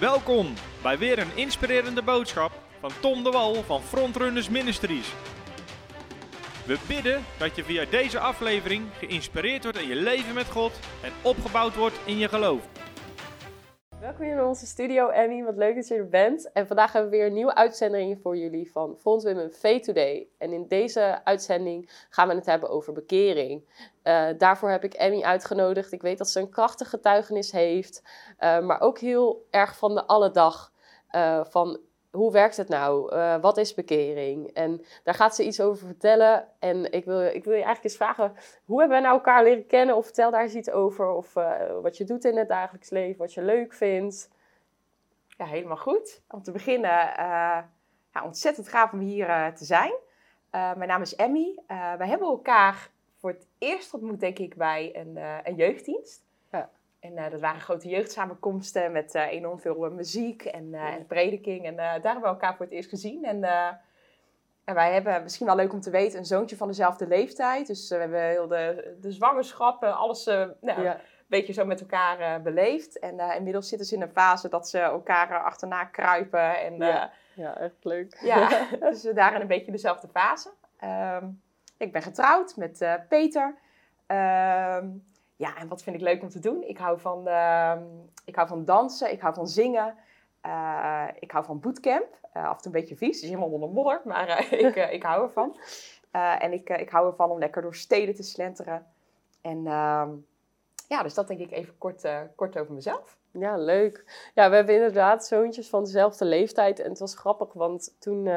Welkom bij weer een inspirerende boodschap van Tom de Wal van Frontrunners Ministries. We bidden dat je via deze aflevering geïnspireerd wordt in je leven met God en opgebouwd wordt in je geloof. Welkom in onze studio, Emmy. Wat leuk dat je er bent. En vandaag hebben we weer een nieuwe uitzending voor jullie van Front Women Faith Today. En in deze uitzending gaan we het hebben over bekering. Uh, daarvoor heb ik Emmy uitgenodigd. Ik weet dat ze een krachtige getuigenis heeft, uh, maar ook heel erg van de alledag. Uh, van hoe werkt het nou? Uh, wat is bekering? En daar gaat ze iets over vertellen. En ik wil, ik wil je eigenlijk eens vragen: hoe hebben we nou elkaar leren kennen? Of vertel daar eens iets over. Of uh, wat je doet in het dagelijks leven, wat je leuk vindt. Ja, helemaal goed. Om te beginnen, uh, ja, ontzettend gaaf om hier te zijn. mijn naam is Emmy. wij hebben elkaar voor het eerst ontmoet, denk ik, bij een, een jeugddienst. En uh, dat waren grote jeugdsamenkomsten met uh, enorm veel uh, muziek en, en, prediking. En daar hebben we elkaar voor het eerst gezien. En, en, wij hebben, misschien wel leuk om te weten, een zoontje van dezelfde leeftijd. Dus we hebben heel de, de zwangerschap, alles nou, ja. een beetje zo met elkaar beleefd. En inmiddels zitten ze in een fase dat ze elkaar achterna kruipen. En, ja. ja, echt leuk. Ja, dus we daar in een beetje dezelfde fase. Um, ik ben getrouwd met Peter. Um, ja, en wat vind ik leuk om te doen? Ik hou van, uh, ik hou van dansen, ik hou van zingen, uh, ik hou van bootcamp. Uh, af en toe een beetje vies, is helemaal onder modder, maar eh, ik, ik hou ervan. en ik, ik hou ervan om lekker door steden te slenteren. En ehm, ja, dus dat denk ik even kort, kort over mezelf. Ja, leuk. Ja, we hebben inderdaad zoontjes van dezelfde leeftijd. En het was grappig, want toen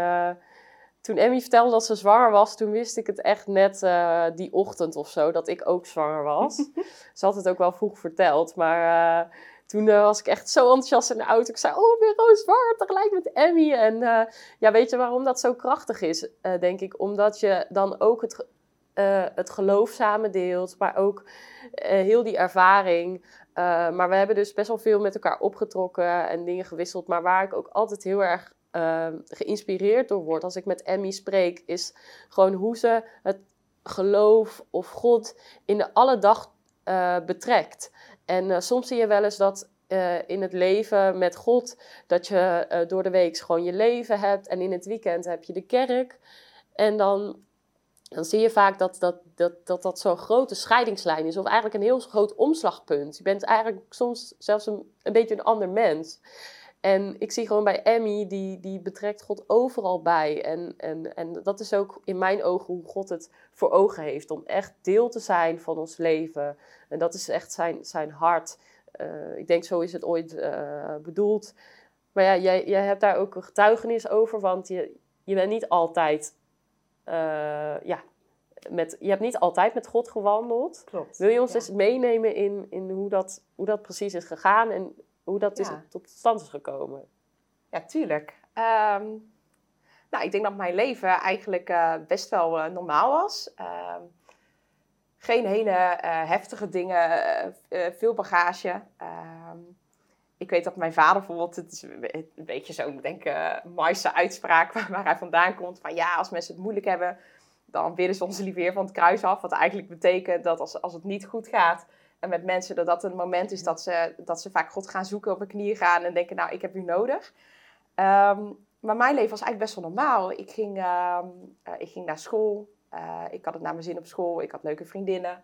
toen Emmy vertelde dat ze zwanger was, toen wist ik het echt net uh, die ochtend of zo, dat ik ook zwanger was. ze had het ook wel vroeg verteld, maar uh, toen uh, was ik echt zo enthousiast in de auto. Ik zei, oh, ik ben gewoon zwanger, tegelijk met Emmy. En ja, weet je waarom dat zo krachtig is, denk ik? Omdat je dan ook het, het geloof samen deelt, maar ook heel die ervaring. maar we hebben dus best wel veel met elkaar opgetrokken en dingen gewisseld. Maar waar ik ook altijd heel erg uh, geïnspireerd door word als ik met Emmy spreek, is gewoon hoe ze het geloof of God in de alledag uh, betrekt. En uh, soms zie je wel eens dat uh, in het leven met God, dat je door de week gewoon je leven hebt en in het weekend heb je de kerk. En dan, dan zie je vaak dat dat, dat, dat, dat zo'n grote scheidingslijn is, of eigenlijk een heel groot omslagpunt. Je bent eigenlijk soms zelfs een, een beetje een ander mens. En ik zie gewoon bij Emmy, die, die betrekt God overal bij. En, en, en dat is ook in mijn ogen hoe God het voor ogen heeft. Om echt deel te zijn van ons leven. En dat is echt zijn, zijn hart. Uh, ik denk, zo is het ooit uh, bedoeld. Maar ja, jij, jij hebt daar ook een getuigenis over. Want je, je bent niet altijd... Uh, ja, met, je hebt niet altijd met God gewandeld. Klopt. Wil je ons ja. eens meenemen in, in hoe, dat, hoe dat precies is gegaan... En hoe dat is tot stand is gekomen. Ja, tuurlijk. Um, nou, ik denk dat mijn leven eigenlijk uh, best wel uh, normaal was. Um, geen hele uh, heftige dingen, veel bagage. Um, ik weet dat mijn vader bijvoorbeeld, het is een beetje zo'n, denk ik, uitspraak waar, hij vandaan komt. Van ja, als mensen het moeilijk hebben, dan bidden ze ons liever van het kruis af. Wat eigenlijk betekent dat als, als het niet goed gaat, en met mensen dat dat een moment is dat ze, dat ze vaak God gaan zoeken, op hun knieën gaan en denken, nou, ik heb u nodig. Um, maar mijn leven was eigenlijk best wel normaal. Ik ging, uh, uh, ik ging naar school, uh, ik had het naar mijn zin op school, ik had leuke vriendinnen.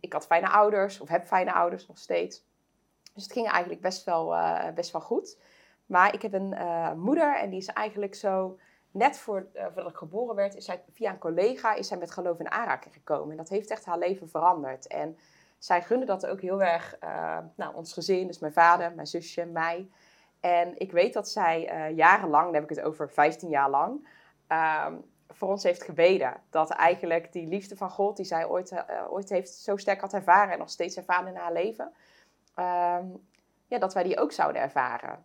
ik had fijne ouders, of heb fijne ouders nog steeds. Dus het ging eigenlijk best wel, eh, best wel goed. Maar ik heb een moeder en die is eigenlijk zo net voor, uh, voordat ik geboren werd, is zij via een collega is zij met geloof in aanraking gekomen. En dat heeft echt haar leven veranderd. En zij gunde dat ook heel erg, uh, nou, ons gezin, dus mijn vader, mijn zusje, mij. En ik weet dat zij uh, jarenlang, dan heb ik het over 15 jaar lang, ehm, voor ons heeft gebeden. Dat eigenlijk die liefde van God, die zij ooit, ooit heeft zo sterk had ervaren en nog steeds ervaren in haar leven, ehm, ja, dat wij die ook zouden ervaren.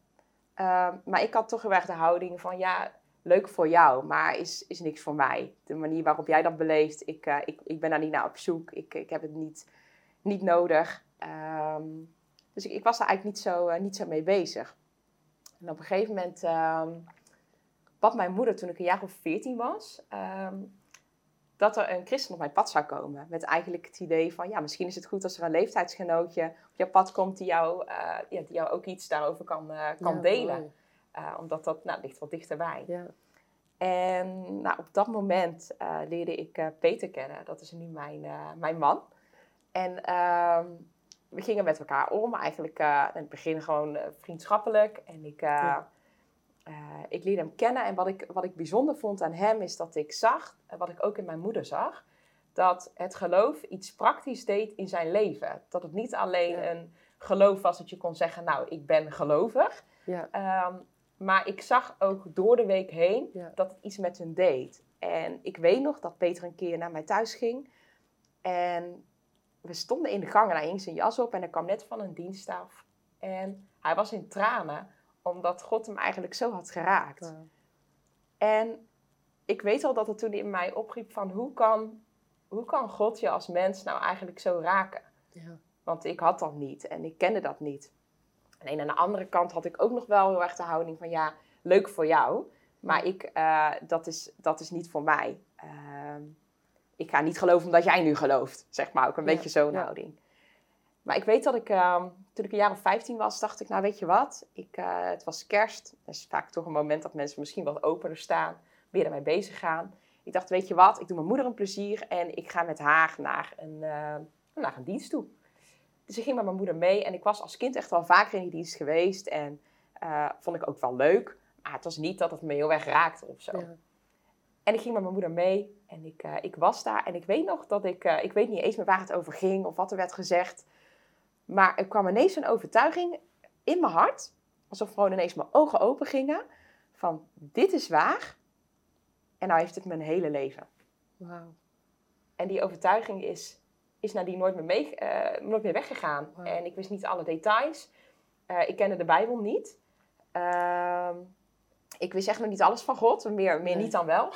Ehm, maar ik had toch heel erg de houding van, ja, leuk voor jou, maar is, is niks voor mij. De manier waarop jij dat beleeft, ik, uh, ik, ik ben daar niet naar op zoek. Ik, ik heb het niet, niet nodig. Um, dus ik, ik, was daar eigenlijk niet zo, uh, niet zo mee bezig. En op een gegeven moment um, bad mijn moeder toen ik een jaar of veertien was... Um, dat er een christen op mijn pad zou komen. Met eigenlijk het idee van, ja, misschien is het goed als er een leeftijdsgenootje op jouw pad komt die jou, eh, ja, die jou ook iets daarover kan, eh, kan Ja, delen. mooi. Eh, omdat dat nou, ligt wat dichterbij. Ja. En nou, op dat moment eh, leerde ik eh, Peter kennen. Dat is nu mijn, mijn man. En ehm, we gingen met elkaar om. Eigenlijk in het begin gewoon vriendschappelijk. En ik, Ja. ik leerde hem kennen. En wat ik, wat ik bijzonder vond aan hem is dat ik zag, wat ik ook in mijn moeder zag, dat het geloof iets praktisch deed in zijn leven. Dat het niet alleen Ja. een geloof was dat je kon zeggen, nou, ik ben gelovig. Ja. Ehm, maar ik zag ook door de week heen Ja. dat het iets met hun deed. En ik weet nog dat Peter een keer naar mij thuis ging. En we stonden in de gang en hij hing zijn jas op en hij kwam net van een dienst af. En hij was in tranen, omdat God hem eigenlijk zo had geraakt. En ik weet al dat het toen in mij opriep van hoe kan, hoe kan God je als mens nou eigenlijk zo raken? Ja. Want ik had dat niet en ik kende dat niet. En aan de andere kant had ik ook nog wel heel erg de houding van ja, leuk voor jou. Maar ik, eh, dat, is, dat is niet voor mij. Ehm, ik ga niet geloven omdat jij nu gelooft. Zeg maar ook een Ja, beetje zo'n ja. houding. Maar ik weet dat ik, ehm, toen ik een jaar of 15 was, dacht ik, nou weet je wat? Ik, eh, het was kerst. Dat is vaak toch een moment dat mensen misschien wat opener staan. Weer ermee bezig gaan. Ik dacht, weet je wat? Ik doe mijn moeder een plezier en ik ga met haar naar een, eh, naar een dienst toe. Dus ik ging met mijn moeder mee en ik was als kind echt wel vaker in die dienst geweest. En eh, vond ik ook wel leuk. Maar het was niet dat het me heel erg raakte of zo. Ja. En ik ging met mijn moeder mee en ik, eh, ik was daar. En ik weet nog dat ik, eh, ik weet niet eens meer waar het over ging of wat er werd gezegd. Maar er kwam ineens een overtuiging in mijn hart. Alsof gewoon ineens mijn ogen open gingen. Van dit is waar. En nou heeft het mijn hele leven. Wauw. En die overtuiging is, is nadien nooit meer, mee, eh, nooit meer weggegaan. En ik wist niet alle details. Eh, ik kende de Bijbel niet. Ehm, ik wist echt nog niet alles van God. Meer, meer Nee. niet dan wel.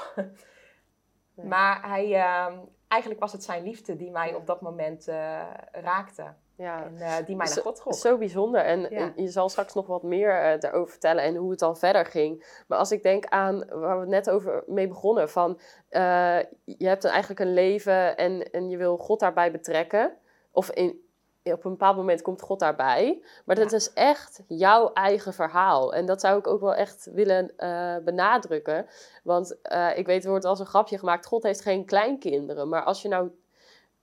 Nee. Maar hij, ehm, eigenlijk was het zijn liefde die mij op dat moment eh, raakte. Ja. En eh, die mij naar God trok. Zo bijzonder. En, Ja. en je zal straks nog wat meer eh, daarover vertellen en hoe het dan verder ging. Maar als ik denk aan waar we net over mee begonnen, van eh, je hebt eigenlijk een leven en, en je wil God daarbij betrekken. Of in, op een bepaald moment komt God daarbij. Maar dat Ja. is echt jouw eigen verhaal. En dat zou ik ook wel echt willen benadrukken. Want ik weet, er wordt als een grapje gemaakt, God heeft geen kleinkinderen. Maar als je nou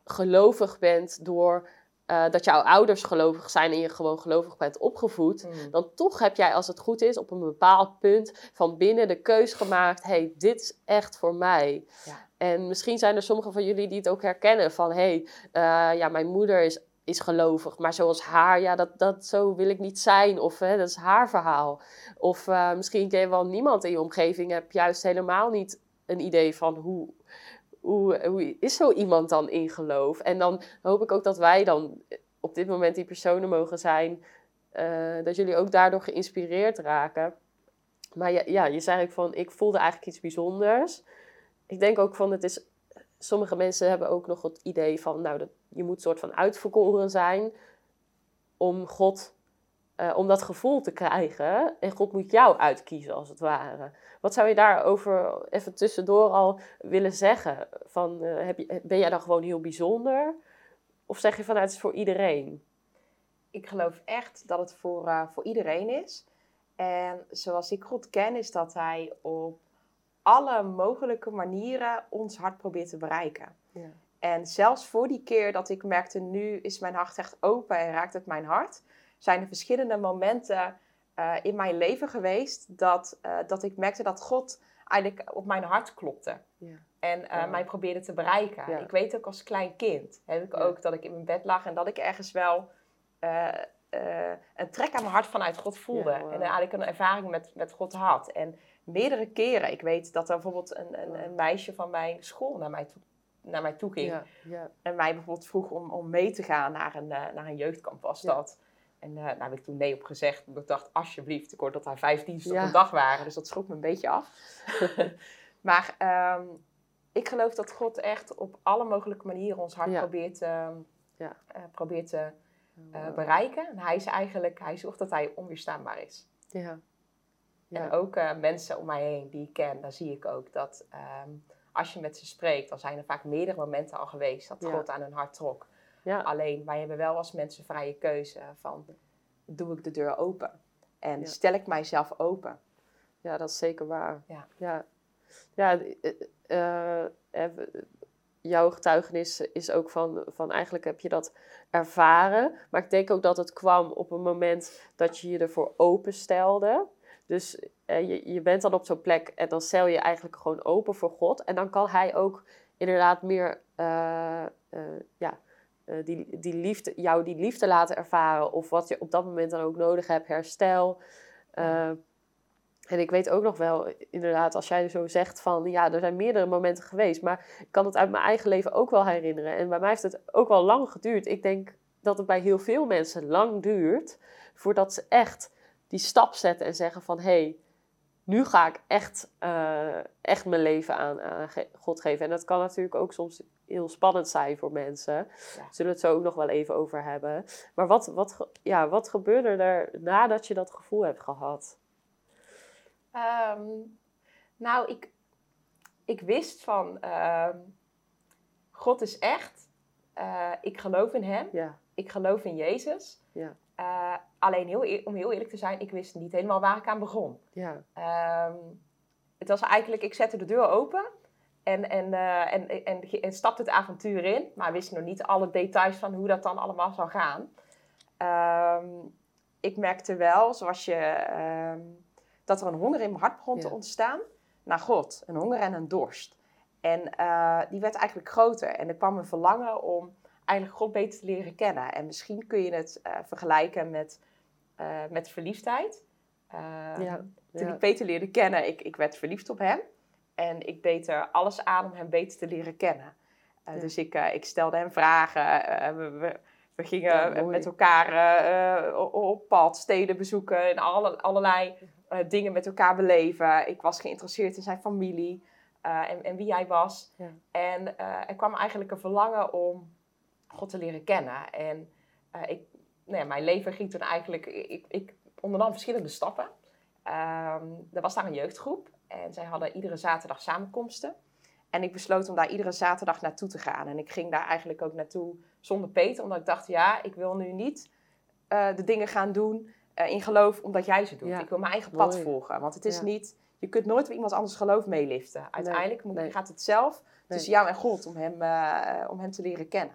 gelovig bent door eh, dat jouw ouders gelovig zijn en je gewoon gelovig bent opgevoed, Mm. dan toch heb jij, als het goed is, op een bepaald punt van binnen de keus gemaakt: hey, dit is echt voor mij. Ja. En misschien zijn er sommigen van jullie die het ook herkennen van: hey, eh, ja, mijn moeder is, is gelovig, maar zoals haar, ja, dat, dat, zo wil ik niet zijn. Of hè, dat is haar verhaal. Of eh, misschien ken je wel niemand in je omgeving, heb juist helemaal niet een idee van hoe, hoe, is zo iemand dan in geloof? En dan hoop ik ook dat wij dan op dit moment die personen mogen zijn, eh, dat jullie ook daardoor geïnspireerd raken. Maar ja, ja, je zei ook van, ik voelde eigenlijk iets bijzonders. Ik denk ook van, het is, sommige mensen hebben ook nog het idee van, nou, je moet soort van uitverkoren zijn om God, eh, om dat gevoel te krijgen. En God moet jou uitkiezen, als het ware. Wat zou je daarover even tussendoor al willen zeggen? Van, eh, heb je, ben jij dan gewoon heel bijzonder? Of zeg je van, nou, het is voor iedereen? Ik geloof echt dat het voor, eh, voor iedereen is. En zoals ik God ken, is dat hij op alle mogelijke manieren ons hart probeert te bereiken. Ja. En zelfs voor die keer dat ik merkte, nu is mijn hart echt open en raakt het mijn hart, zijn er verschillende momenten eh, in mijn leven geweest dat, eh, dat ik merkte dat God eigenlijk op mijn hart klopte. Ja. En eh, Ja. mij probeerde te bereiken. Ja. Ik weet ook als klein kind, heb ik ook dat ik in mijn bed lag en dat ik ergens wel een trek aan mijn hart vanuit God voelde. Wow. En eigenlijk een ervaring met, met God had. En meerdere keren, ik weet dat er bijvoorbeeld een, een, een meisje van mijn school naar mij toe, naar mij toe ging. Ja, ja, En mij bijvoorbeeld vroeg om, om mee te gaan naar een, naar een jeugdkamp was dat. En eh, nou heb ik toen nee op gezegd. Ik dacht, alsjeblieft. Ik hoorde dat er vijf diensten Ja. op een dag waren. Dus dat schrok me een beetje af. maar ehm, ik geloof dat God echt op alle mogelijke manieren ons hart Ja. probeert, ehm, Ja. eh, probeert te eh, Wow. bereiken. En hij is eigenlijk, hij zorgt dat hij onweerstaanbaar is. ja. En ook eh, mensen om mij heen die ik ken, daar zie ik ook dat ehm, als je met ze spreekt, dan zijn er vaak meerdere momenten al geweest dat. God aan hun hart trok. Ja, Alleen, wij hebben wel als mensen vrije keuze van, doe ik de deur open? En Ja. stel ik mijzelf open? ja, dat is zeker waar. Ja. ja. Ja, eh, eh, eh, jouw getuigenis is ook van, van eigenlijk heb je dat ervaren. Maar ik denk ook dat het kwam op een moment dat je je ervoor openstelde. Dus eh, je, je bent dan op zo'n plek en dan stel je eigenlijk gewoon open voor God. En dan kan Hij ook inderdaad meer ja, eh, die, die liefde, jou die liefde laten ervaren. Of wat je op dat moment dan ook nodig hebt, herstel. Eh, en ik weet ook nog wel, inderdaad, als jij zo zegt van ja, er zijn meerdere momenten geweest, maar ik kan het uit mijn eigen leven ook wel herinneren. En bij mij heeft het ook wel lang geduurd. Ik denk dat het bij heel veel mensen lang duurt voordat ze echt die stap zetten en zeggen van hé, hey, nu ga ik echt, eh, echt mijn leven aan, aan God geven. En dat kan natuurlijk ook soms heel spannend zijn voor mensen. Ja. Zullen we het zo ook nog wel even over hebben. Maar wat, wat, ja, wat gebeurde er nadat je dat gevoel hebt gehad? Ehm, nou, ik, ik wist van, ehm, God is echt. Eh, ik geloof in Hem. Ja, Ik geloof in Jezus. Ja. Alleen, heel, eer- om heel eerlijk te zijn, ik wist niet helemaal waar ik aan begon. ja, Ehm, het was eigenlijk, ik zette de deur open en, en, eh, en, en, en, stapte het avontuur in, maar wist nog niet alle details van hoe dat dan allemaal zou gaan. Ehm, ik merkte wel, zoals je, ehm, dat er een honger in mijn hart begon te ontstaan naar God. Een honger en een dorst. En eh, die werd eigenlijk groter. En er kwam een verlangen om eigenlijk God beter te leren kennen. En misschien kun je het eh, vergelijken met, eh, met verliefdheid. Ja, toen ja. ik Peter leerde kennen, ik, ik werd verliefd op hem. En ik deed er alles aan om hem beter te leren kennen. Eh, Ja. Dus ik, eh, ik stelde hem vragen. we, we, we gingen met elkaar op pad, steden bezoeken. En alle, allerlei dingen met elkaar beleven. Ik was geïnteresseerd in zijn familie en, en wie hij was. Ja. En er kwam eigenlijk een verlangen om God te leren kennen. En ik, nou ja, mijn leven ging toen eigenlijk... Ik, ik ondernam verschillende stappen. Ehm, er was daar een jeugdgroep en zij hadden iedere zaterdag samenkomsten. En ik besloot om daar iedere zaterdag naartoe te gaan. En ik ging daar eigenlijk ook naartoe zonder Peter, omdat ik dacht, ja, ik wil nu niet eh, de dingen gaan doen eh, in geloof omdat jij ze doet. Ja, Ik wil mijn eigen pad mooi. volgen. Want het is Ja. niet, je kunt nooit weer iemand anders geloof meeliften. Uiteindelijk moet, nee. gaat het zelf Nee. tussen jou en God om hem, eh, om hem te leren kennen.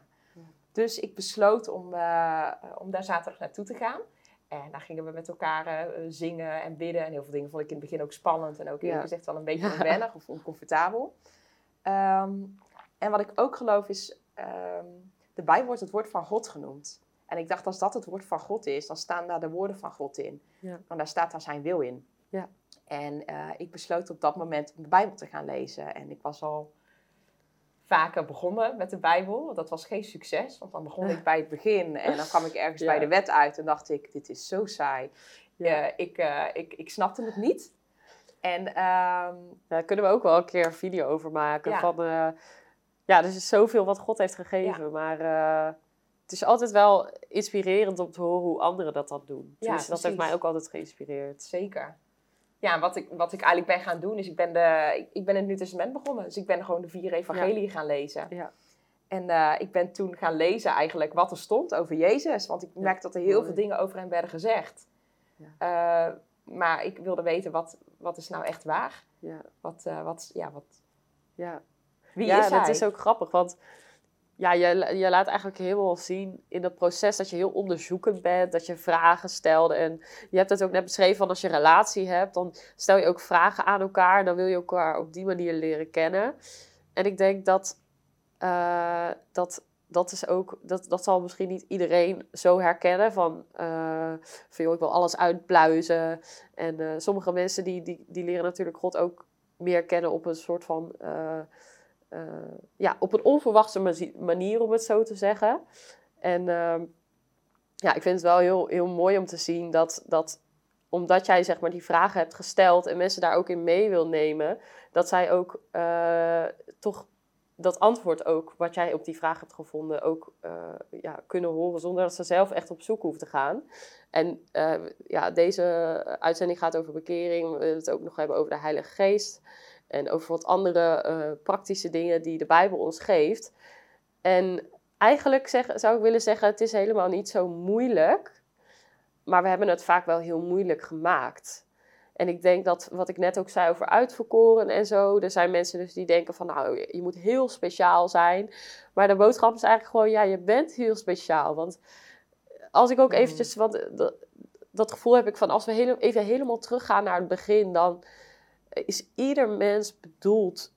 Dus ik besloot om, eh, om daar zaterdag naartoe te gaan. En daar gingen we met elkaar eh, zingen en bidden. En heel veel dingen vond ik in het begin ook spannend. En ook eerlijk Ja. gezegd wel een beetje onwennig of oncomfortabel. Ehm, en wat ik ook geloof is, ehm, de Bijbel wordt het woord van God genoemd. En ik dacht, als dat het woord van God is, dan staan daar de woorden van God in. Ja. Want daar staat daar zijn wil in. Ja. En eh, ik besloot op dat moment om de Bijbel te gaan lezen. En ik was al vaker begonnen met de Bijbel. Dat was geen succes, want dan begon ik bij het begin. En dan kwam ik ergens Ja. bij de wet uit en dacht ik, dit is zo saai. Ja. Eh, ik, eh, ik, ik snapte het niet. En ehm, Ja, daar kunnen we ook wel een keer een video over maken. Ja. Van, eh, ja, er is zoveel wat God heeft gegeven. Maar het is altijd wel inspirerend om te horen hoe anderen dat dan doen. Ja, Tenminste, dat heeft mij ook altijd geïnspireerd. Zeker. Ja, wat ik, wat ik eigenlijk ben gaan doen, is ik ben, de, ik, ik ben in het Nieuw Testament begonnen. Dus ik ben gewoon de vier evangelieën gaan lezen. Ja. En eh, ik ben toen gaan lezen eigenlijk wat er stond over Jezus. Want ik merkte dat er heel veel dingen over hem werden gezegd. Eh, maar ik wilde weten, wat, wat is nou echt waar? Ja, Wat, eh, wat, ja, wat, ja. wie is hij? dat is ook grappig, want ja, je, je laat eigenlijk helemaal zien in dat proces dat je heel onderzoekend bent, dat je vragen stelt. En je hebt het ook net beschreven van als je een relatie hebt, dan stel je ook vragen aan elkaar en dan wil je elkaar op die manier leren kennen. En ik denk dat eh, dat, dat is ook, dat, dat zal misschien niet iedereen zo herkennen van, eh, van joh, ik wil alles uitpluizen. En eh, sommige mensen die, die, die leren natuurlijk God ook meer kennen op een soort van eh, ja, op een onverwachte manier, om het zo te zeggen. En ehm, ja, ik vind het wel heel, heel mooi om te zien dat, dat omdat jij zeg maar die vragen hebt gesteld en mensen daar ook in mee wil nemen, dat zij ook eh, toch dat antwoord ook, wat jij op die vraag hebt gevonden, ook eh, ja, kunnen horen zonder dat ze zelf echt op zoek hoeven te gaan. En ja, deze uitzending gaat over bekering. We willen het ook nog hebben over de Heilige Geest. En over wat andere eh, praktische dingen die de Bijbel ons geeft. En eigenlijk zeg, zou ik willen zeggen, het is helemaal niet zo moeilijk. Maar we hebben het vaak wel heel moeilijk gemaakt. En ik denk dat wat ik net ook zei over uitverkoren en zo. Er zijn mensen dus die denken van nou, je moet heel speciaal zijn. Maar de boodschap is eigenlijk gewoon, ja, je bent heel speciaal. Want als ik ook Mhm. eventjes, want dat, dat gevoel heb ik van als we even helemaal teruggaan naar het begin, dan is ieder mens bedoeld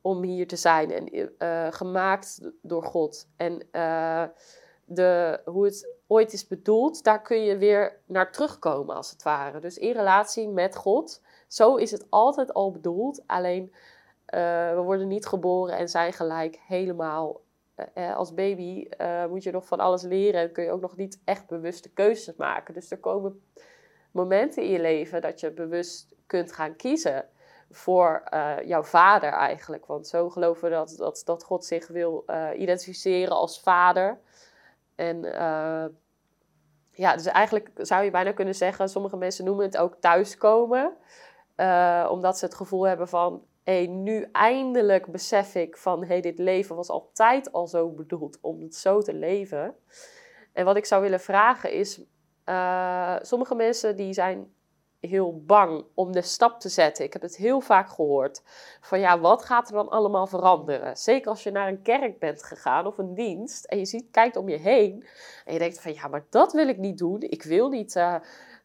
om hier te zijn en eh, gemaakt door God. En eh, de, hoe het ooit is bedoeld, daar kun je weer naar terugkomen als het ware. Dus in relatie met God, zo is het altijd al bedoeld. Alleen eh, we worden niet geboren en zijn gelijk helemaal. als baby moet je nog van alles leren en kun je ook nog niet echt bewuste keuzes maken. Dus er komen momenten in je leven dat je bewust kunt gaan kiezen voor eh, jouw vader eigenlijk. Want zo geloven we dat, dat, dat God zich wil eh, identificeren als vader. En eh, ja, dus eigenlijk zou je bijna kunnen zeggen, sommige mensen noemen het ook thuiskomen. Omdat ze het gevoel hebben van, hé, nu eindelijk besef ik van, hé, hey, dit leven was altijd al zo bedoeld om het zo te leven. En wat ik zou willen vragen is, sommige mensen die zijn heel bang om de stap te zetten. Ik heb het heel vaak gehoord. Van ja, wat gaat er dan allemaal veranderen? Zeker als je naar een kerk bent gegaan of een dienst en je ziet, kijkt om je heen en je denkt van ja, maar dat wil ik niet doen. Ik wil niet eh,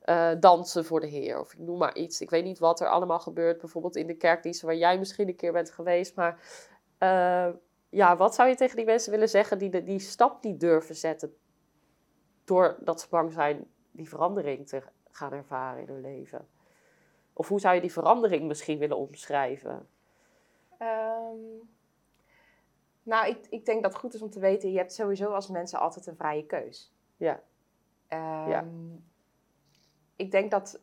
eh, dansen voor de Heer of ik noem maar iets. Ik weet niet wat er allemaal gebeurt, bijvoorbeeld in de kerkdiensten waar jij misschien een keer bent geweest. Maar eh, ja, wat zou je tegen die mensen willen zeggen die die stap niet durven zetten doordat ze bang zijn die verandering te gaan ervaren in hun leven? Of hoe zou je die verandering misschien willen omschrijven? Ehm, nou, ik, ik denk dat het goed is om te weten, je hebt sowieso als mensen altijd een vrije keus. Ja. Ehm, Ja. Ik denk dat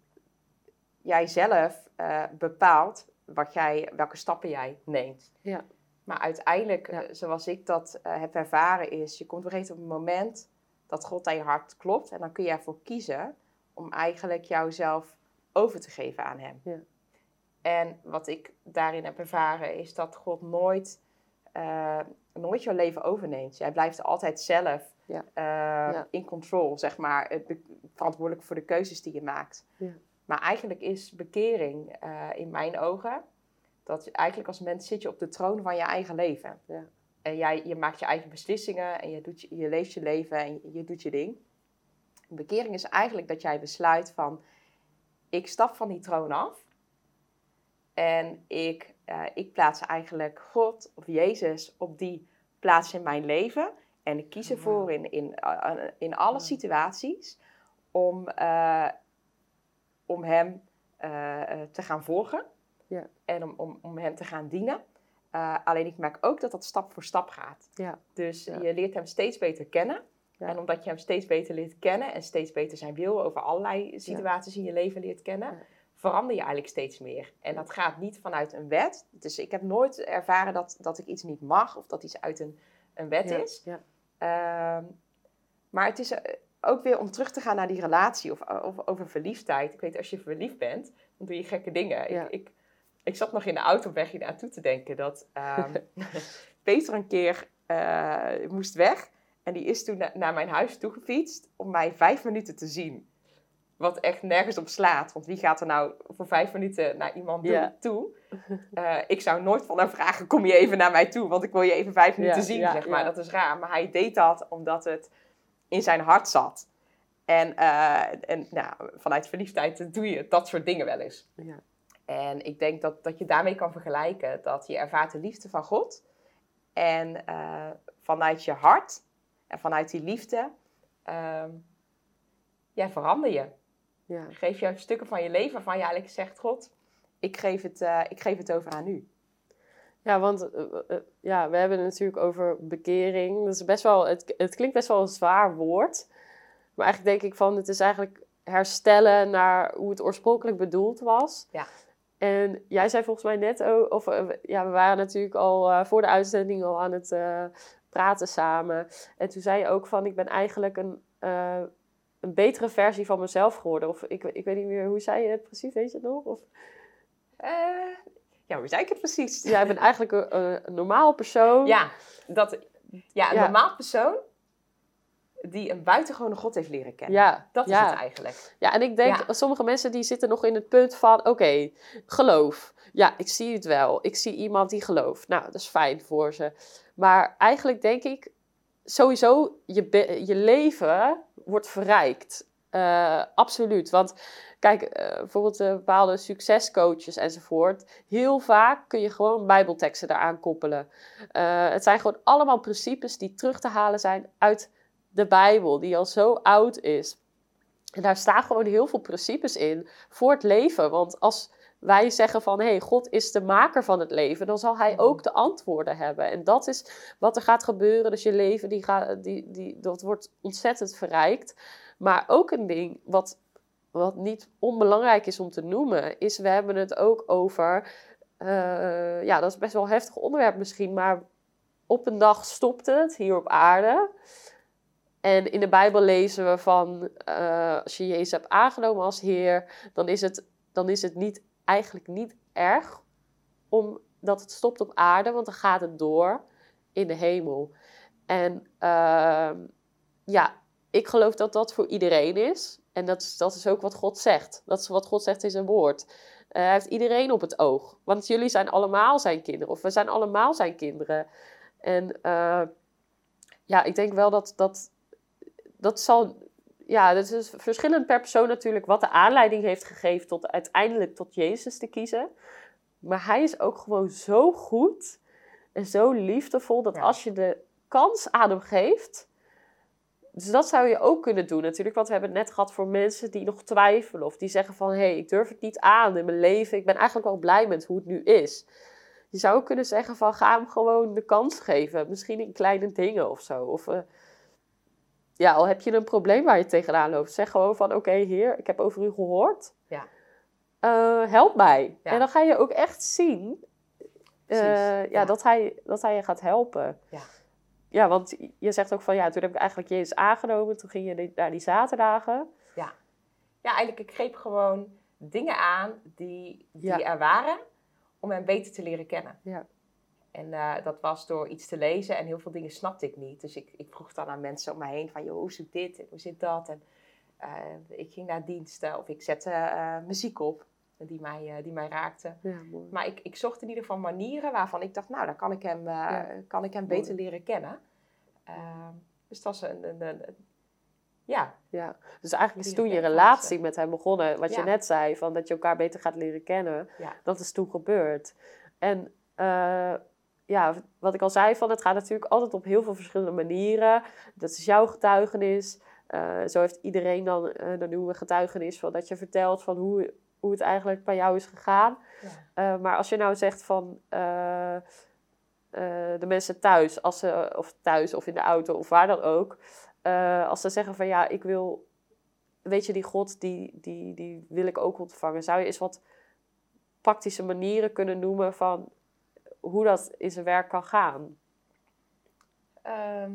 jij zelf eh, bepaalt wat jij, welke stappen jij neemt. Ja. Maar uiteindelijk, Ja. eh, zoals ik dat eh, heb ervaren, is je komt op een gegeven moment dat God aan je hart klopt. En dan kun je ervoor kiezen om eigenlijk jouzelf over te geven aan Hem. Ja. En wat ik daarin heb ervaren, is dat God nooit, eh, nooit jouw leven overneemt. Jij blijft altijd zelf Ja. eh, Ja. in control, zeg maar, de- verantwoordelijk voor de keuzes die je maakt. Ja. Maar eigenlijk is bekering eh, in mijn ogen, dat je eigenlijk als mens zit je op de troon van je eigen leven. Ja. En jij, je maakt je eigen beslissingen en je, doet je, je leeft je leven en je, je doet je ding. Bekering is eigenlijk dat jij besluit van, ik stap van die troon af en ik, eh, ik plaats eigenlijk God of Jezus op die plaats in mijn leven. En ik kies Oh, ervoor in, in, eh, in alle situaties om, eh, om Hem eh, eh, te gaan volgen. Ja. En om, om, om Hem te gaan dienen. Eh, alleen ik merk ook dat dat stap voor stap gaat. Ja. Dus Ja. je leert Hem steeds beter kennen. Ja. En omdat je Hem steeds beter leert kennen en steeds beter zijn wil over allerlei situaties in je leven leert kennen, Ja. verander je eigenlijk steeds meer. En dat gaat niet vanuit een wet. Dus ik heb nooit ervaren dat, dat ik iets niet mag of dat iets uit een, een wet is. Ja. Ehm, maar het is eh, ook weer om terug te gaan naar die relatie of, of over verliefdheid. Ik weet, als je verliefd bent, dan doe je gekke dingen. Ja. Ik, ik, ik zat nog in de auto op weg hier naartoe te denken dat ehm, Peter een keer eh, moest weg. En die is toen na- naar mijn huis toegefietst om mij vijf minuten te zien. Wat echt nergens op slaat. Want wie gaat er nou voor vijf minuten naar iemand toe? Eh, ik zou nooit van hem vragen, kom je even naar mij toe? Want ik wil je even vijf minuten zien, zeg maar. Dat is raar. Maar hij deed dat omdat het in zijn hart zat. En, eh, en nou, vanuit verliefdheid doe je dat soort dingen wel eens. Ja. En ik denk dat, dat je daarmee kan vergelijken dat je ervaart de liefde van God. En eh, vanuit je hart en vanuit die liefde, ja, verander je. Ja. Geef je stukken van je leven waarvan je eigenlijk zegt, God, ik geef het, eh, ik geef het over aan u. Ja, want eh, eh, ja, we hebben het natuurlijk over bekering. Dat is best wel, het, het klinkt best wel een zwaar woord. Maar eigenlijk denk ik van, het is eigenlijk herstellen naar hoe het oorspronkelijk bedoeld was. Ja. En jij zei volgens mij net ook, of ja, we waren natuurlijk al voor de uitzending al aan het praten samen. En toen zei je ook van, ik ben eigenlijk een, eh, een betere versie van mezelf geworden. Of ik, ik weet niet meer, hoe zei je het precies, weet je het nog? Of, Eh, Ja, hoe zei ik het precies? Jij bent eigenlijk een, een normaal persoon. Ja, dat, ja een Ja. normaal persoon die een buitengewone God heeft leren kennen. Ja, Dat is ja. het eigenlijk. Ja, en ik denk, Ja. sommige mensen die zitten nog in het punt van, oké, geloof. Ja, ik zie het wel. Ik zie iemand die gelooft. Nou, dat is fijn voor ze. Maar eigenlijk denk ik, sowieso, je, je leven wordt verrijkt. Eh, absoluut. Want kijk, eh, bijvoorbeeld eh, bepaalde succescoaches enzovoort. Heel vaak kun je gewoon bijbelteksten daaraan koppelen. Het zijn gewoon allemaal principes die terug te halen zijn uit de Bijbel, die al zo oud is. En daar staan gewoon heel veel principes in voor het leven. Want als wij zeggen van, hé, hey, God is de maker van het leven, dan zal hij ook de antwoorden hebben. En dat is wat er gaat gebeuren. Dus je leven, die gaat, die, die, dat wordt ontzettend verrijkt. Maar ook een ding wat, wat niet onbelangrijk is om te noemen, is we hebben het ook over, eh, ja, dat is best wel een heftig onderwerp misschien, maar op een dag stopt het hier op aarde. En in de Bijbel lezen we van, eh, als je Jezus hebt aangenomen als Heer, dan is het, dan is het niet, eigenlijk niet erg omdat het stopt op aarde, want dan gaat het door in de hemel. En ehm, ja, ik geloof dat dat voor iedereen is. En dat is, dat is ook wat God zegt. Dat is wat God zegt in zijn woord. Eh, hij heeft iedereen op het oog. Want jullie zijn allemaal zijn kinderen. Of we zijn allemaal zijn kinderen. En eh, ja, ik denk wel dat dat, dat zal... Ja, dat is verschillend per persoon natuurlijk wat de aanleiding heeft gegeven tot uiteindelijk tot Jezus te kiezen. Maar hij is ook gewoon zo goed en zo liefdevol dat Ja. als je de kans aan hem geeft. Dus dat zou je ook kunnen doen natuurlijk. Want we hebben het net gehad voor mensen die nog twijfelen. Of die zeggen van, hé, hey, ik durf het niet aan in mijn leven. Ik ben eigenlijk wel blij met hoe het nu is. Je zou ook kunnen zeggen van, ga hem gewoon de kans geven. Misschien in kleine dingen of zo. Of eh, ja, al heb je een probleem waar je tegenaan loopt. Zeg gewoon van, oké heer, ik heb over u gehoord. Ja. Eh, help mij. Ja. En dan ga je ook echt zien eh, ja, ja. Dat, hij, dat hij je gaat helpen. Ja. Ja, want je zegt ook van ja, toen heb ik eigenlijk Jezus aangenomen. Toen ging je naar die zaterdagen. Ja, eigenlijk, ik greep gewoon dingen aan die, die Ja. er waren om hem beter te leren kennen. Ja. En eh, dat was door iets te lezen en heel veel dingen snapte ik niet. Dus ik, ik vroeg dan aan mensen om me heen van, joh, hoe zit dit en hoe zit dat? En eh, ik ging naar diensten of ik zette eh, muziek op die mij, die mij raakte. Ja. Maar ik, ik zocht in ieder geval manieren waarvan ik dacht, nou, dan kan ik hem, Ja. kan ik hem Mooi. beter leren kennen. Ehm, dus dat was een, een, een- een- ja, Ja. Dus eigenlijk is toen je relatie met hem begonnen. Wat je net zei, van dat je elkaar beter gaat leren kennen. Ja. Dat is toen gebeurd. En ja, wat ik al zei, van het gaat natuurlijk altijd op heel veel verschillende manieren. Dat is jouw getuigenis. Eh, zo heeft iedereen dan, eh dan noemen we getuigenis, van dat je vertelt van hoe, hoe het eigenlijk bij jou is gegaan. ja. Eh, maar als je nou zegt van de mensen thuis, als ze, of thuis of in de auto of waar dan ook, als ze zeggen van ja, ik wil, weet je, die God, die, die, die wil ik ook ontvangen. Zou je eens wat praktische manieren kunnen noemen van hoe dat in zijn werk kan gaan? Ehm,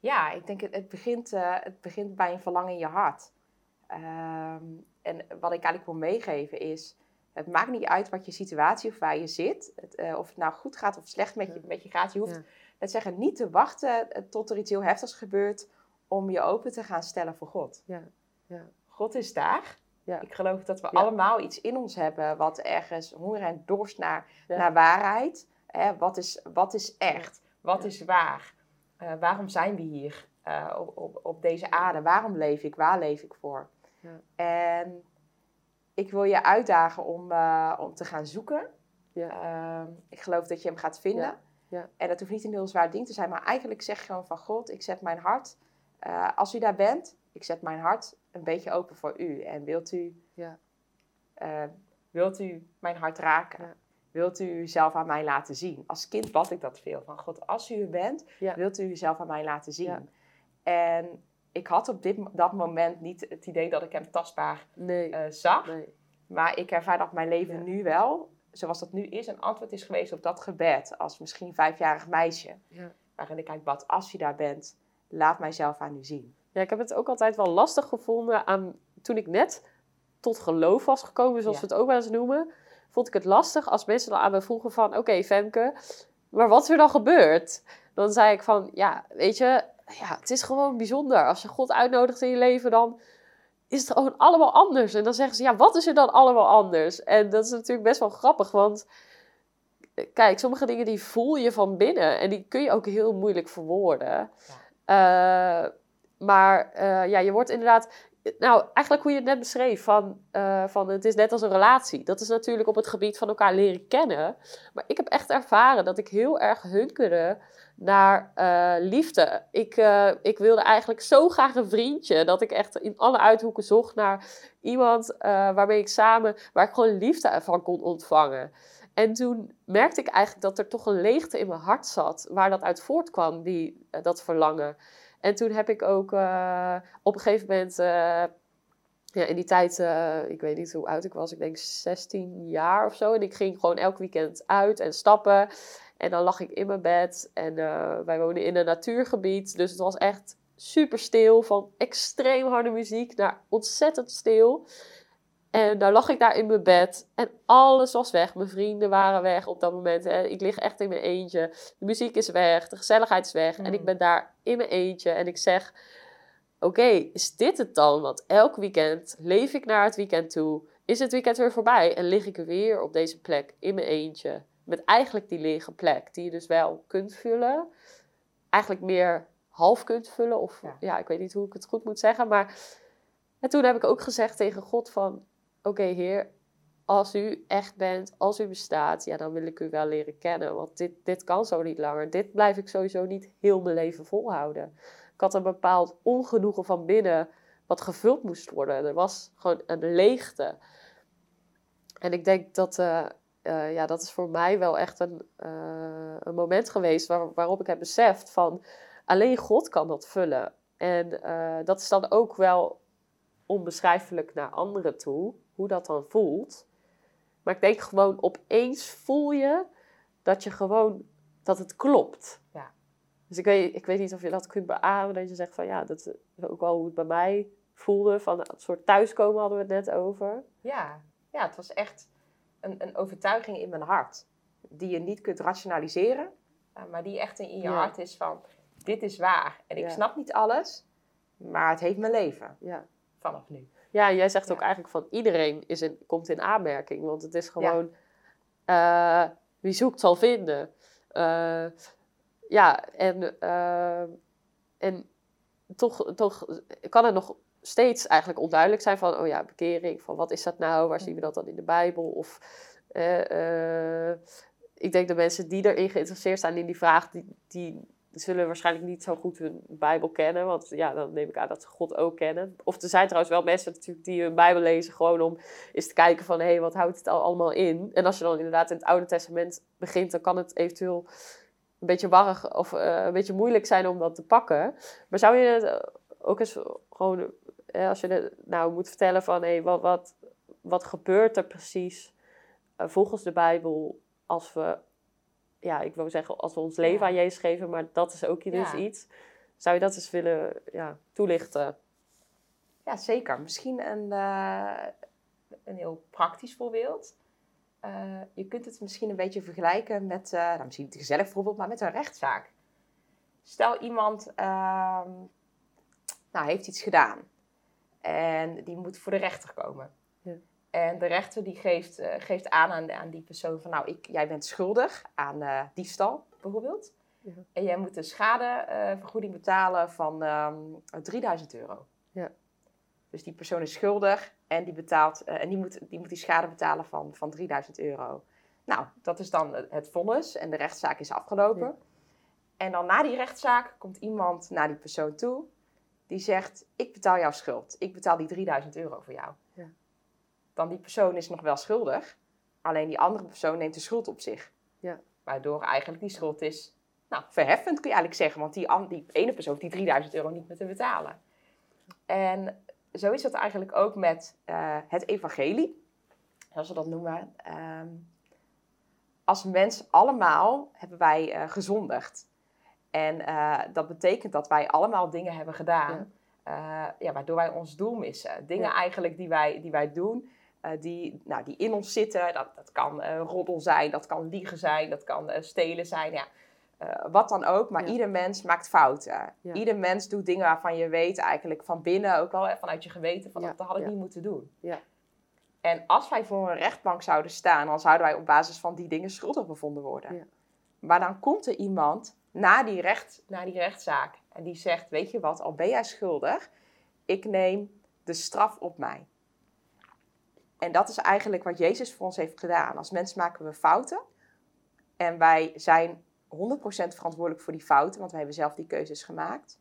ja, ik denk het, het, begint, eh, het begint bij een verlangen in je hart. Ehm, en wat ik eigenlijk wil meegeven is, het maakt niet uit wat je situatie of waar je zit. Het, eh, of het nou goed gaat of slecht met je, met je gaat. Je hoeft Ja. zeggen niet te wachten eh, tot er iets heel heftigs gebeurt om je open te gaan stellen voor God. Ja, ja. God is daar. Ja. Ik geloof dat we Ja. allemaal iets in ons hebben wat ergens honger en dorst naar, Ja. naar waarheid. Hè, wat, is, wat is echt? Wat is waar? Eh, waarom zijn we hier eh, op, op, op deze aarde? Waarom leef ik? Waar leef ik voor? Ja. En ik wil je uitdagen om, eh, om te gaan zoeken. Ehm, ik geloof dat je hem gaat vinden. En dat hoeft niet een heel zwaar ding te zijn, maar eigenlijk zeg je gewoon van God, ik zet mijn hart, als u daar bent, ik zet mijn hart een beetje open voor u. En wilt u, Ja. eh, wilt u mijn hart raken? Ja. Wilt u uzelf aan mij laten zien? Als kind bad ik dat veel. Van God, als u er bent, Ja. wilt u uzelf aan mij laten zien? Ja. En ik had op dit, dat moment niet het idee dat ik hem tastbaar Nee, eh, zag. nee. Maar ik ervaar dat mijn leven nu wel, zoals dat nu is, een antwoord is geweest op dat gebed. Als misschien vijfjarig meisje. Ja. Waarin ik eigenlijk bad, als je daar bent, laat mijzelf aan u zien. Ja, ik heb het ook altijd wel lastig gevonden aan, toen ik net tot geloof was gekomen, zoals Ja. we het ook wel eens noemen. vond ik het lastig als mensen dan aan me vroegen van... Oké, Femke, maar wat is er dan gebeurd? Dan zei ik van, ja, weet je, ja, het is gewoon bijzonder. Als je God uitnodigt in je leven, dan is het gewoon allemaal anders. En dan zeggen ze, ja, wat is er dan allemaal anders? En dat is natuurlijk best wel grappig, want kijk, sommige dingen die voel je van binnen en die kun je ook heel moeilijk verwoorden. Ja. Uh, maar uh, ja, je wordt inderdaad, nou, eigenlijk hoe je het net beschreef, van, uh, van het is net als een relatie. Dat is natuurlijk op het gebied van elkaar leren kennen. Maar ik heb echt ervaren dat ik heel erg hunkerde naar uh, liefde. Ik, ik wilde eigenlijk zo graag een vriendje, dat ik echt in alle uithoeken zocht naar iemand waarmee ik samen, waar ik gewoon liefde van kon ontvangen. En toen merkte ik eigenlijk dat er toch een leegte in mijn hart zat, waar dat uit voortkwam, die, dat verlangen. En toen heb ik ook uh, op een gegeven moment, uh, ja, in die tijd, uh, ik weet niet hoe oud ik was, ik denk 16 jaar of zo. En ik ging gewoon elk weekend uit en stappen. En dan lag ik in mijn bed en wij woonden in een natuurgebied. Dus het was echt super stil, van extreem harde muziek naar ontzettend stil. En daar lag ik daar in mijn bed en alles was weg. Mijn vrienden waren weg op dat moment. Hè. Ik lig echt in mijn eentje. De muziek is weg, de gezelligheid is weg. En ik mm. ben daar in mijn eentje en ik zeg... Oké, is dit het dan? Want elk weekend leef ik naar het weekend toe. Is het weekend weer voorbij en lig ik weer op deze plek in mijn eentje. Met eigenlijk die lege plek die je dus wel kunt vullen. Eigenlijk meer half kunt vullen. Of ja, ja ik weet niet hoe ik het goed moet zeggen. Maar en toen heb ik ook gezegd tegen God van oké Heer, als u echt bent, als u bestaat, ja, dan wil ik u wel leren kennen. Want dit, dit kan zo niet langer. Dit blijf ik sowieso niet heel mijn leven volhouden. Ik had een bepaald ongenoegen van binnen wat gevuld moest worden. Er was gewoon een leegte. En ik denk dat, uh, uh, ja, dat is voor mij wel echt een, uh, een moment geweest waar, waarop ik heb beseft van alleen God kan dat vullen. En dat is dan ook wel onbeschrijfelijk naar anderen toe hoe dat dan voelt. Maar ik denk gewoon opeens voel je dat je gewoon, dat het klopt. Ja. Dus ik weet, ik weet niet of je dat kunt beamen, dat je zegt van ja, dat is ook wel hoe het bij mij voelde. Van een soort thuiskomen hadden we het net over. Ja, ja het was echt een, een overtuiging in mijn hart. Die je niet kunt rationaliseren, eh, maar die echt in je hart is van dit is waar. En ik snap niet alles, maar het heeft mijn leven. Ja. Vanaf nu. Ja, jij zegt ook eigenlijk van iedereen is in, komt in aanmerking. Want het is gewoon ja. uh, wie zoekt zal vinden. Uh, ja, en, uh, en toch, toch kan het nog steeds eigenlijk onduidelijk zijn van, oh ja, bekering, van wat is dat nou? Waar zien we dat dan in de Bijbel? Of ik denk de mensen die erin geïnteresseerd zijn in die vraag, die, die zullen waarschijnlijk niet zo goed hun Bijbel kennen. Want ja, dan neem ik aan dat ze God ook kennen. Of er zijn trouwens wel mensen natuurlijk die hun Bijbel lezen gewoon om eens te kijken van... hé, hey, wat houdt het al allemaal in? En als je dan inderdaad in het Oude Testament begint... dan kan het eventueel een beetje warrig of uh, een beetje moeilijk zijn om dat te pakken. Maar zou je het eh, ook eens gewoon... Uh, als je nou moet vertellen van... hé, hey, wat, wat, wat gebeurt er precies volgens de Bijbel... als we ja, ik wil zeggen, als we ons leven aan Jezus geven, maar dat is ook dus iets. Zou je dat eens willen ja, toelichten? Ja, zeker. Misschien een, uh, een heel praktisch voorbeeld. Uh, je kunt het misschien een beetje vergelijken met, uh, nou, misschien niet een gezellig voorbeeld, maar met een rechtszaak. Stel iemand ehm, nou, heeft iets gedaan en die moet voor de rechter komen. En de rechter die geeft, uh, geeft aan, aan aan, die persoon van nou, ik, jij bent schuldig aan uh, diefstal bijvoorbeeld. Ja. En jij moet een schadevergoeding uh, betalen van um, ehm, 3000 euro. Ja. Dus die persoon is schuldig en die, betaalt, en die, moet, die moet die schade betalen van, van 3000 euro. Nou, dat is dan het vonnis en de rechtszaak is afgelopen. Ja. En dan na die rechtszaak komt iemand naar die persoon toe die zegt: Ik betaal jouw schuld. Ik betaal die 3000 euro voor jou dan die persoon is nog wel schuldig. Alleen die andere persoon neemt de schuld op zich. Ja. Waardoor eigenlijk die schuld is nou, verheffend, kun je eigenlijk zeggen. Want die, die ene persoon hoeft die 3000 euro niet meer te betalen. En zo is dat eigenlijk ook met uh, het evangelie. Zoals we dat noemen. Um, als mens allemaal hebben wij uh, gezondigd. En uh, dat betekent dat wij allemaal dingen hebben gedaan... Ja. ja waardoor wij ons doel missen. Dingen ja. eigenlijk die wij, die wij doen eh, die, nou, die in ons zitten. Dat, dat kan uh, roddel zijn, dat kan liegen zijn, dat kan uh, stelen zijn. Ja. wat dan ook, maar Ja. ieder mens maakt fouten. Ja. Ieder mens doet dingen waarvan je weet eigenlijk van binnen, ook wel vanuit je geweten, van dat had ik niet moeten doen. Ja. En als wij voor een rechtbank zouden staan, dan zouden wij op basis van die dingen schuldig bevonden worden. Ja. Maar dan komt er iemand na die, recht, na die rechtszaak en die zegt, weet je wat, al ben jij schuldig, ik neem de straf op mij. En dat is eigenlijk wat Jezus voor ons heeft gedaan. Als mens maken we fouten en wij zijn 100% verantwoordelijk voor die fouten, want wij hebben zelf die keuzes gemaakt.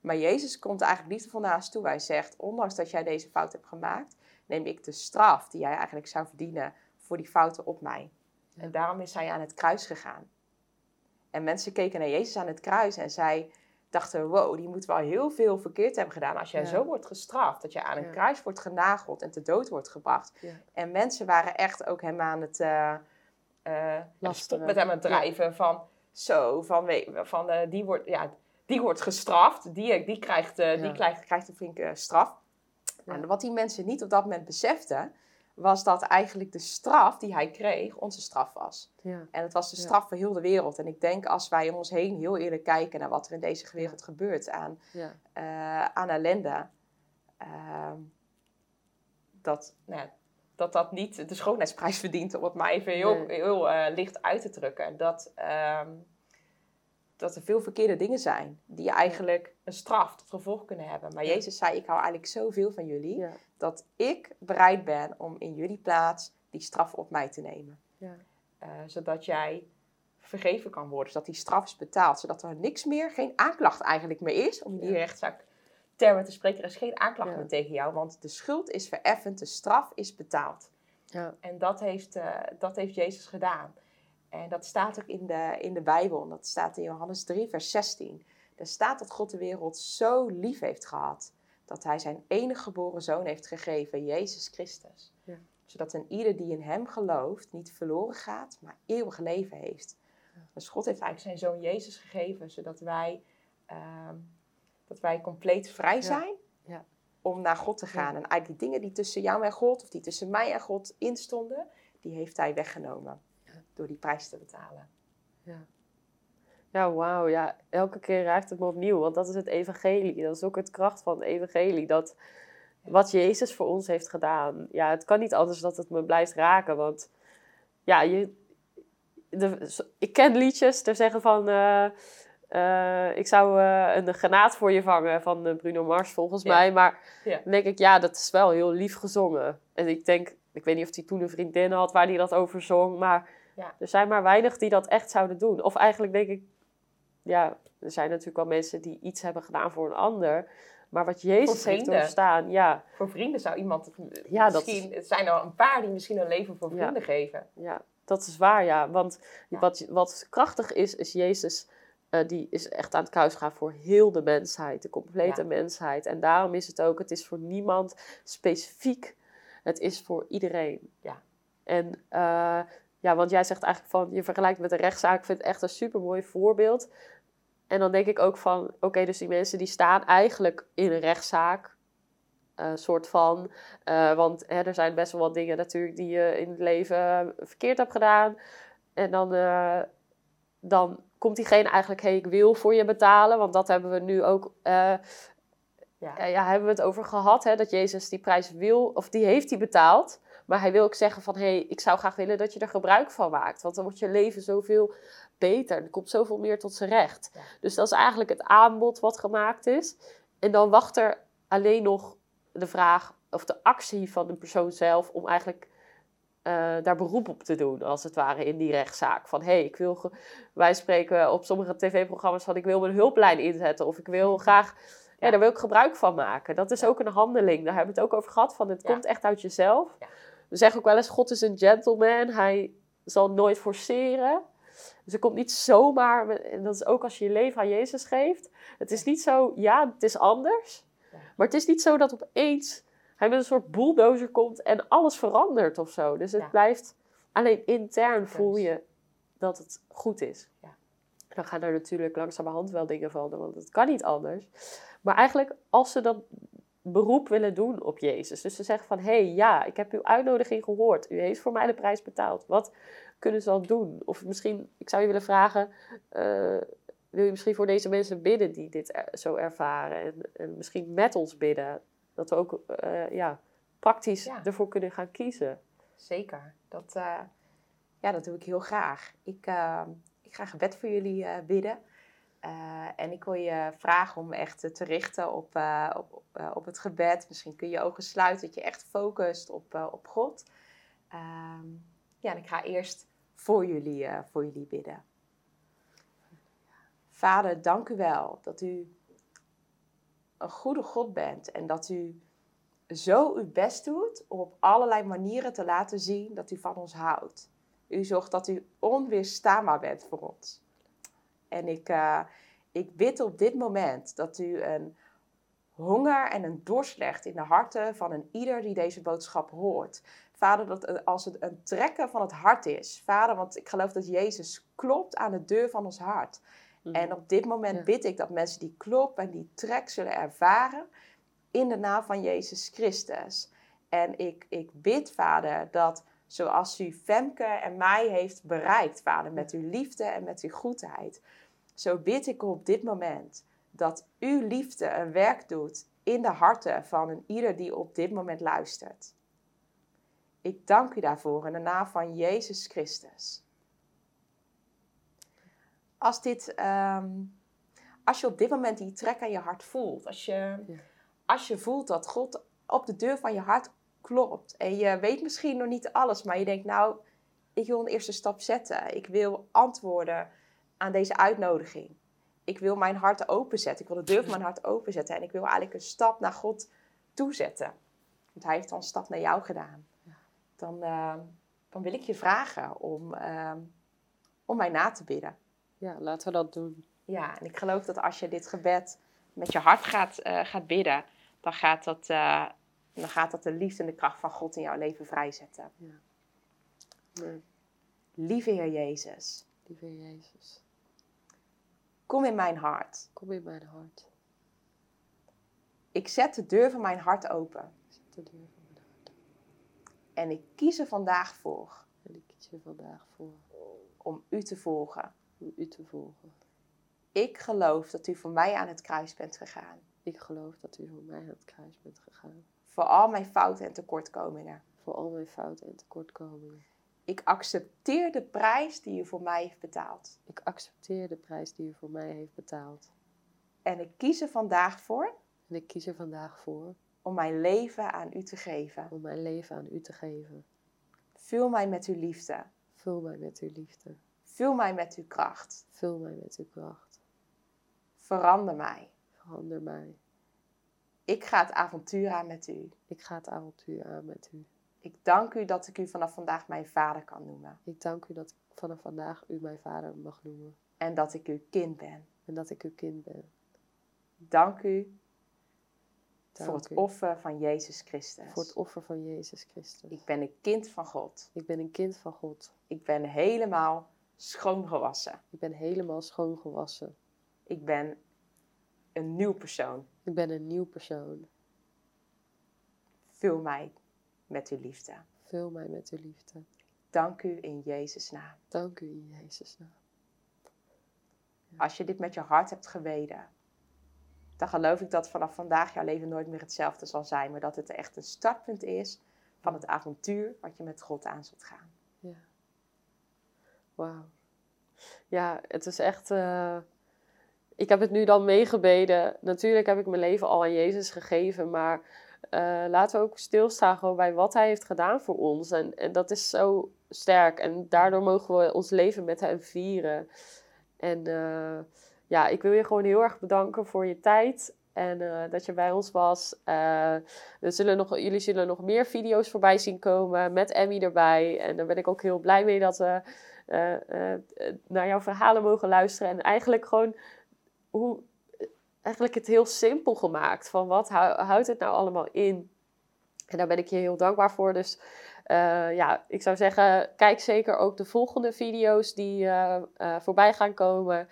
Maar Jezus komt eigenlijk liefdevol ons toe. Hij zegt, ondanks dat jij deze fout hebt gemaakt, neem ik de straf die jij eigenlijk zou verdienen voor die fouten op mij. En daarom is hij aan het kruis gegaan. En mensen keken naar Jezus aan het kruis en zij dachten, wow, die moet wel heel veel verkeerd hebben gedaan als jij Ja. zo wordt gestraft. Dat je aan een Ja. kruis wordt genageld en te dood wordt gebracht. Ja. En mensen waren echt ook hem aan het Lasteren. spot met hem aan het drijven van zo, van, van eh, die, wordt, ja, die wordt gestraft, die, die, krijgt, die krijgt, krijgt een flinke straf. En wat die mensen niet op dat moment beseften, was dat eigenlijk de straf die hij kreeg onze straf was. Ja. En het was de Ja. straf voor heel de wereld. En ik denk als wij om ons heen heel eerlijk kijken naar wat er in deze wereld gebeurt aan, eh, aan ellende, ehm, dat, nou ja, dat dat niet de schoonheidsprijs verdient, om het maar even heel, Nee. heel eh, licht uit te drukken. Dat, ehm, dat er veel verkeerde dingen zijn die eigenlijk een straf tot gevolg kunnen hebben. Maar Ja. Jezus zei, ik hou eigenlijk zoveel van jullie, Ja. dat ik bereid ben om in jullie plaats die straf op mij te nemen. Ja. Eh, zodat jij vergeven kan worden, zodat die straf is betaald, zodat er niks meer, geen aanklacht eigenlijk meer is, om die rechtszaak termen te spreken, er is geen aanklacht meer tegen jou, want de schuld is vereffend, de straf is betaald. Ja. En dat heeft, eh, dat heeft Jezus gedaan. En dat staat ook in de, in de Bijbel, en dat staat in Johannes 3, vers 16. Daar staat dat God de wereld zo lief heeft gehad, dat hij zijn enige geboren zoon heeft gegeven, Jezus Christus. Ja. Zodat een ieder die in hem gelooft niet verloren gaat, maar eeuwig leven heeft. Dus God heeft eigenlijk zijn zoon Jezus gegeven, zodat wij, ehm, dat wij compleet vrij zijn Ja. om naar God te gaan. En eigenlijk die dingen die tussen jou en God, of die tussen mij en God instonden, die heeft hij weggenomen. Door die prijs te betalen. Ja, ja wauw. Ja, elke keer raakt het me opnieuw. Want dat is het evangelie. Dat is ook het kracht van het evangelie. Dat wat Jezus voor ons heeft gedaan. Ja, het kan niet anders dat het me blijft raken. Want ja, je, de, ik ken liedjes. Daar zeggen van... eh, eh, ik zou eh, een granaat voor je vangen van Bruno Mars volgens Ja. mij. Maar Ja. dan denk ik, ja, dat is wel heel lief gezongen. En ik denk, ik weet niet of hij toen een vriendin had waar hij dat over zong. Maar Ja. er zijn maar weinig die dat echt zouden doen. Of eigenlijk denk ik, ja, er zijn natuurlijk wel mensen die iets hebben gedaan voor een ander. Maar wat Jezus heeft doorstaan, ja, Voor vrienden zou iemand, Ja, dat misschien, het zijn er een paar die misschien een leven voor Ja. vrienden geven. ja, dat is waar, ja. Want Ja. Wat, wat krachtig is, is Jezus, eh, die is echt aan het kruis gaan voor heel de mensheid, de complete Ja. mensheid. En daarom is het ook, het is voor niemand specifiek, het is voor iedereen. Ja. En eh, ja, want jij zegt eigenlijk van, je vergelijkt met een rechtszaak, ik vind het echt een supermooi voorbeeld. En dan denk ik ook van, oké, dus die mensen die staan eigenlijk in een rechtszaak, eh, soort van. Eh, want hè, er zijn best wel wat dingen natuurlijk die je in het leven verkeerd hebt gedaan. En dan, eh, dan komt diegene eigenlijk, hé, hey, ik wil voor je betalen. Want dat hebben we nu ook, Ja. ja, ja, hebben we het over gehad, hè, dat Jezus die prijs wil, of die heeft hij betaald. Maar hij wil ook zeggen van, hé, hey, ik zou graag willen dat je er gebruik van maakt. Want dan wordt je leven zoveel beter. Er komt zoveel meer tot zijn recht. Ja. Dus dat is eigenlijk het aanbod wat gemaakt is. En dan wacht er alleen nog de vraag of de actie van de persoon zelf om eigenlijk eh, daar beroep op te doen, als het ware, in die rechtszaak. Van hé, hey, ik wil, wij spreken op sommige tv-programma's van ik wil mijn hulplijn inzetten of ik wil graag, ja, daar wil ik gebruik van maken. Dat is ook een handeling, daar hebben we het ook over gehad, van het Ja. komt echt uit jezelf. Ja. We zeggen ook wel eens, God is een gentleman, hij zal nooit forceren. Dus er komt niet zomaar, en dat is ook als je je leven aan Jezus geeft. Het is niet zo, ja, het is anders. Maar het is niet zo dat opeens hij met een soort bulldozer komt en alles verandert of zo. Dus het Ja. blijft, alleen intern voel je dat het goed is. Ja. Dan gaan er natuurlijk langzamerhand wel dingen veranderen, want het kan niet anders. Maar eigenlijk, als ze dan beroep willen doen op Jezus. Dus ze zeggen van, hé, hey, ja, ik heb uw uitnodiging gehoord. U heeft voor mij de prijs betaald. Wat kunnen ze dan doen? Of misschien, ik zou je willen vragen, uh, wil je misschien voor deze mensen bidden die dit zo ervaren? En, en misschien met ons bidden. Dat we ook uh, ja, praktisch ervoor kunnen gaan kiezen. Zeker. Dat, uh, ja, dat doe ik heel graag. Ik, ik ga gebed voor jullie bidden. Uh, en ik wil je vragen om echt te richten op, uh, op, op het gebed. Misschien kun je ogen sluiten, dat je echt focust op, op God. Ehm, ja, en ik ga eerst voor jullie, voor jullie bidden. Vader, dank u wel dat u een goede God bent en dat u zo uw best doet om op allerlei manieren te laten zien dat u van ons houdt. U zorgt dat u onweerstaanbaar bent voor ons. En ik, uh, ik bid op dit moment dat u een honger en een dorst legt in de harten van een ieder die deze boodschap hoort. Vader, dat als het een trekken van het hart is. Vader, want ik geloof dat Jezus klopt aan de deur van ons hart. Mhm. En op dit moment bid ik dat mensen die klop en die trek zullen ervaren in de naam van Jezus Christus. En ik, ik bid, Vader, dat zoals u Femke en mij heeft bereikt, Vader, met uw liefde en met uw goedheid. Zo bid ik op dit moment dat uw liefde een werk doet in de harten van een ieder die op dit moment luistert. Ik dank u daarvoor in de naam van Jezus Christus. Als, dit, ehm, als je op dit moment die trek aan je hart voelt, als je, als je voelt dat God op de deur van je hart klopt en je weet misschien nog niet alles, maar je denkt nou, ik wil een eerste stap zetten. Ik wil antwoorden aan deze uitnodiging. Ik wil mijn hart openzetten. Ik wil de deur van mijn hart openzetten. En ik wil eigenlijk een stap naar God toezetten. Want Hij heeft al een stap naar jou gedaan. Dan, uh, dan wil ik je vragen om, uh, om mij na te bidden. Ja, laten we dat doen. Ja, en ik geloof dat als je dit gebed met je hart gaat, uh, gaat bidden, dan gaat, dat, uh, dan gaat dat de liefde en de kracht van God in jouw leven vrijzetten. Ja. Nee. Lieve Heer Jezus. Lieve Heer Jezus. Kom in mijn hart. Kom in mijn hart. Ik zet de deur van mijn hart open. Ik zet de deur van mijn hart En ik kies er vandaag voor. En ik kies er vandaag voor. Om u te volgen. Om u te volgen. Ik geloof dat u voor mij aan het kruis bent gegaan. Ik geloof dat u voor mij aan het kruis bent gegaan. Voor al mijn fouten en tekortkomingen. Voor al mijn fouten en tekortkomingen. Ik accepteer de prijs die u voor mij heeft betaald. Ik accepteer de prijs die u voor mij heeft betaald. En ik kies er vandaag voor. En ik kies er vandaag voor. Om mijn leven aan u te geven. Om mijn leven aan u te geven. Vul mij met uw liefde. Vul mij met uw liefde. Vul mij met uw kracht. Vul mij met uw kracht. Verander mij. Verander mij. Ik ga het avontuur aan met u. Ik ga het avontuur aan met u. Ik dank u dat ik u vanaf vandaag mijn vader kan noemen. Ik dank u dat ik vanaf vandaag u mijn vader mag noemen. En dat ik uw kind ben. En dat ik uw kind ben. Dank u dank voor het offer van Jezus Christus. Voor het offer van Jezus Christus. Ik ben een kind van God. Ik ben een kind van God. Ik ben helemaal schoongewassen. Ik ben helemaal schoongewassen. Ik ben een nieuw persoon. Ik ben een nieuw persoon. Vul mij met uw liefde. Vul mij met uw liefde. Dank u in Jezus' naam. Dank u in Jezus' naam. Als je dit met je hart hebt geweten, dan geloof ik dat vanaf vandaag jouw leven nooit meer hetzelfde zal zijn, maar dat het echt een startpunt is van het avontuur wat je met God aan zult gaan. Ja. Wauw. Ja, het is echt. Uh, ik heb het nu dan meegebeden. Natuurlijk heb ik mijn leven al aan Jezus gegeven, maar uh, laten we ook stilstaan gewoon bij wat hij heeft gedaan voor ons. En, dat is zo sterk. En daardoor mogen we ons leven met hem vieren. En uh, ja, ik wil je gewoon heel erg bedanken voor je tijd. En uh, dat je bij ons was. we zullen nog, jullie zullen nog meer video's voorbij zien komen met Emmy erbij. En daar ben ik ook heel blij mee dat we naar jouw verhalen mogen luisteren. En eigenlijk gewoon hoe, eigenlijk het heel simpel gemaakt. Van wat houdt het nou allemaal in? En daar ben ik je heel dankbaar voor. Dus uh, ja, ik zou zeggen, kijk zeker ook de volgende video's die uh, voorbij gaan komen.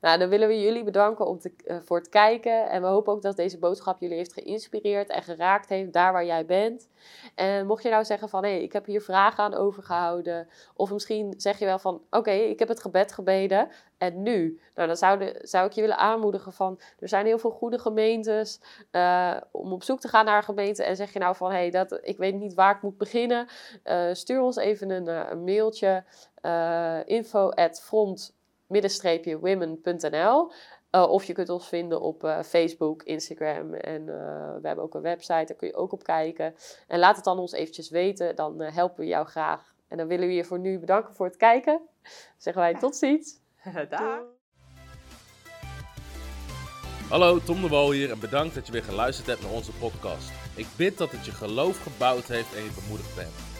Nou, dan willen we jullie bedanken om eh, voor het kijken. En we hopen ook dat deze boodschap jullie heeft geïnspireerd en geraakt heeft daar waar jij bent. En mocht je nou zeggen van, hé, hey, ik heb hier vragen aan overgehouden. Of misschien zeg je wel van, oké, ik heb het gebed gebeden. En nu? Nou, dan zou, zou ik je willen aanmoedigen van, er zijn heel veel goede gemeentes. Uh, om op zoek te gaan naar een gemeente. En zeg je nou van, hé, hey, dat, ik weet niet waar ik moet beginnen. Uh, stuur ons even een, een mailtje. info at front women.nl. Uh, of je kunt ons vinden op uh, Facebook, Instagram en uh, we hebben ook een website, daar kun je ook op kijken. En laat het dan ons eventjes weten, dan helpen we jou graag. En dan willen we je voor nu bedanken voor het kijken. Dan zeggen wij tot ziens. Dag. Hallo, Tom de Wol hier en bedankt dat je weer geluisterd hebt naar onze podcast. Ik bid dat het je geloof gebouwd heeft en je bemoedigd bent.